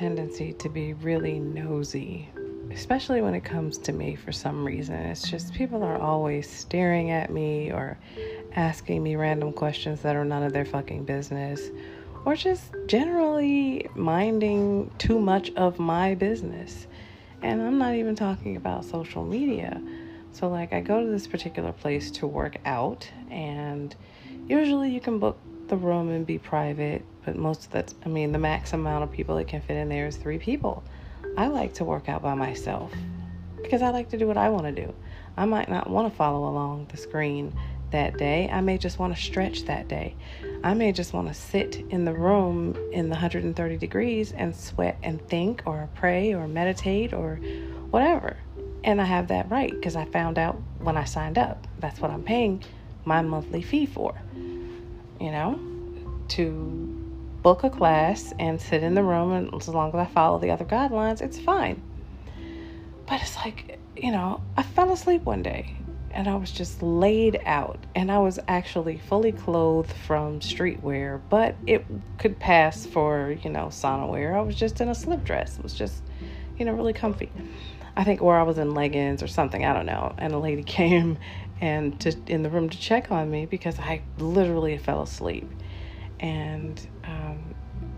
tendency to be really nosy, especially when it comes to me for some reason. It's just people are always staring at me or asking me random questions that are none of their fucking business, or just generally minding too much of my business. And I'm not even talking about social media. So, like, I go to this particular place to work out, and usually you can book the room and be private, but most of that, I mean, the max amount of people that can fit in there is three people. I like to work out by myself because I like to do what I want to do. I might not want to follow along the screen that day. I may just want to stretch that day. I may just want to sit in the room in the 130 degrees and sweat and think or pray or meditate or whatever. And I have that right because I found out when I signed up. That's what I'm paying my monthly fee for. You know, to book a class and sit in the room, and as long as I follow the other guidelines, it's fine. But it's like, you know, I fell asleep one day and I was just laid out, and I was actually fully clothed from streetwear, but it could pass for, you know, sauna wear. I was just in a slip dress. It was just, you know, really comfy. I think where I was in leggings or something, I don't know. And a lady came and to in the room to check on me because I literally fell asleep. And um,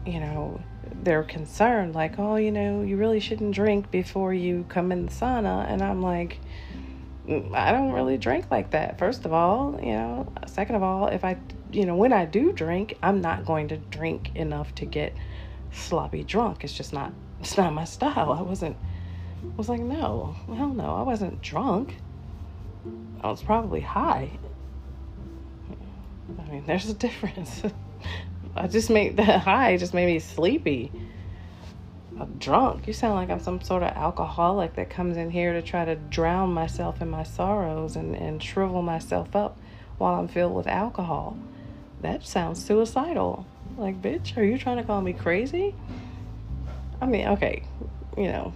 you know, they're concerned like, "Oh, you know, you really shouldn't drink before you come in the sauna." And I'm like, mm, I don't really drink like that. First of all, you know, second of all, if I, you know, when I do drink, I'm not going to drink enough to get sloppy drunk. It's just not it's not my style. I wasn't I was like, no, hell no, I wasn't drunk. I was probably high. I mean, there's a difference. I just made that high just made me sleepy. I'm drunk. You sound like I'm some sort of alcoholic that comes in here to try to drown myself in my sorrows and, and shrivel myself up while I'm filled with alcohol. That sounds suicidal. Like, bitch, are you trying to call me crazy? I mean, okay, you know,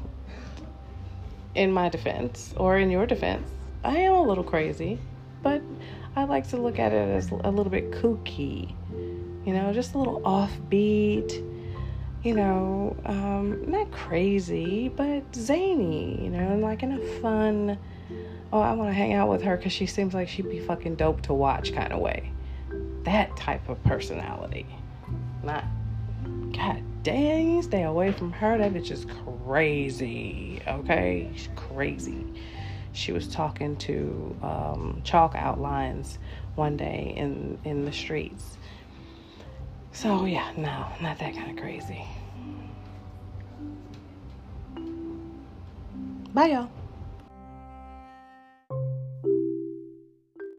in my defense or in your defense, I am a little crazy, but I like to look at it as a little bit kooky, you know, just a little offbeat, you know, um, not crazy, but zany, you know, like in a fun, oh, I want to hang out with her because she seems like she'd be fucking dope to watch kind of way. That type of personality. Not, God dang, stay away from her. That bitch is crazy, okay? She's crazy she was talking to um, chalk outlines one day in in the streets. So yeah, no, not that kind of crazy. Bye y'all.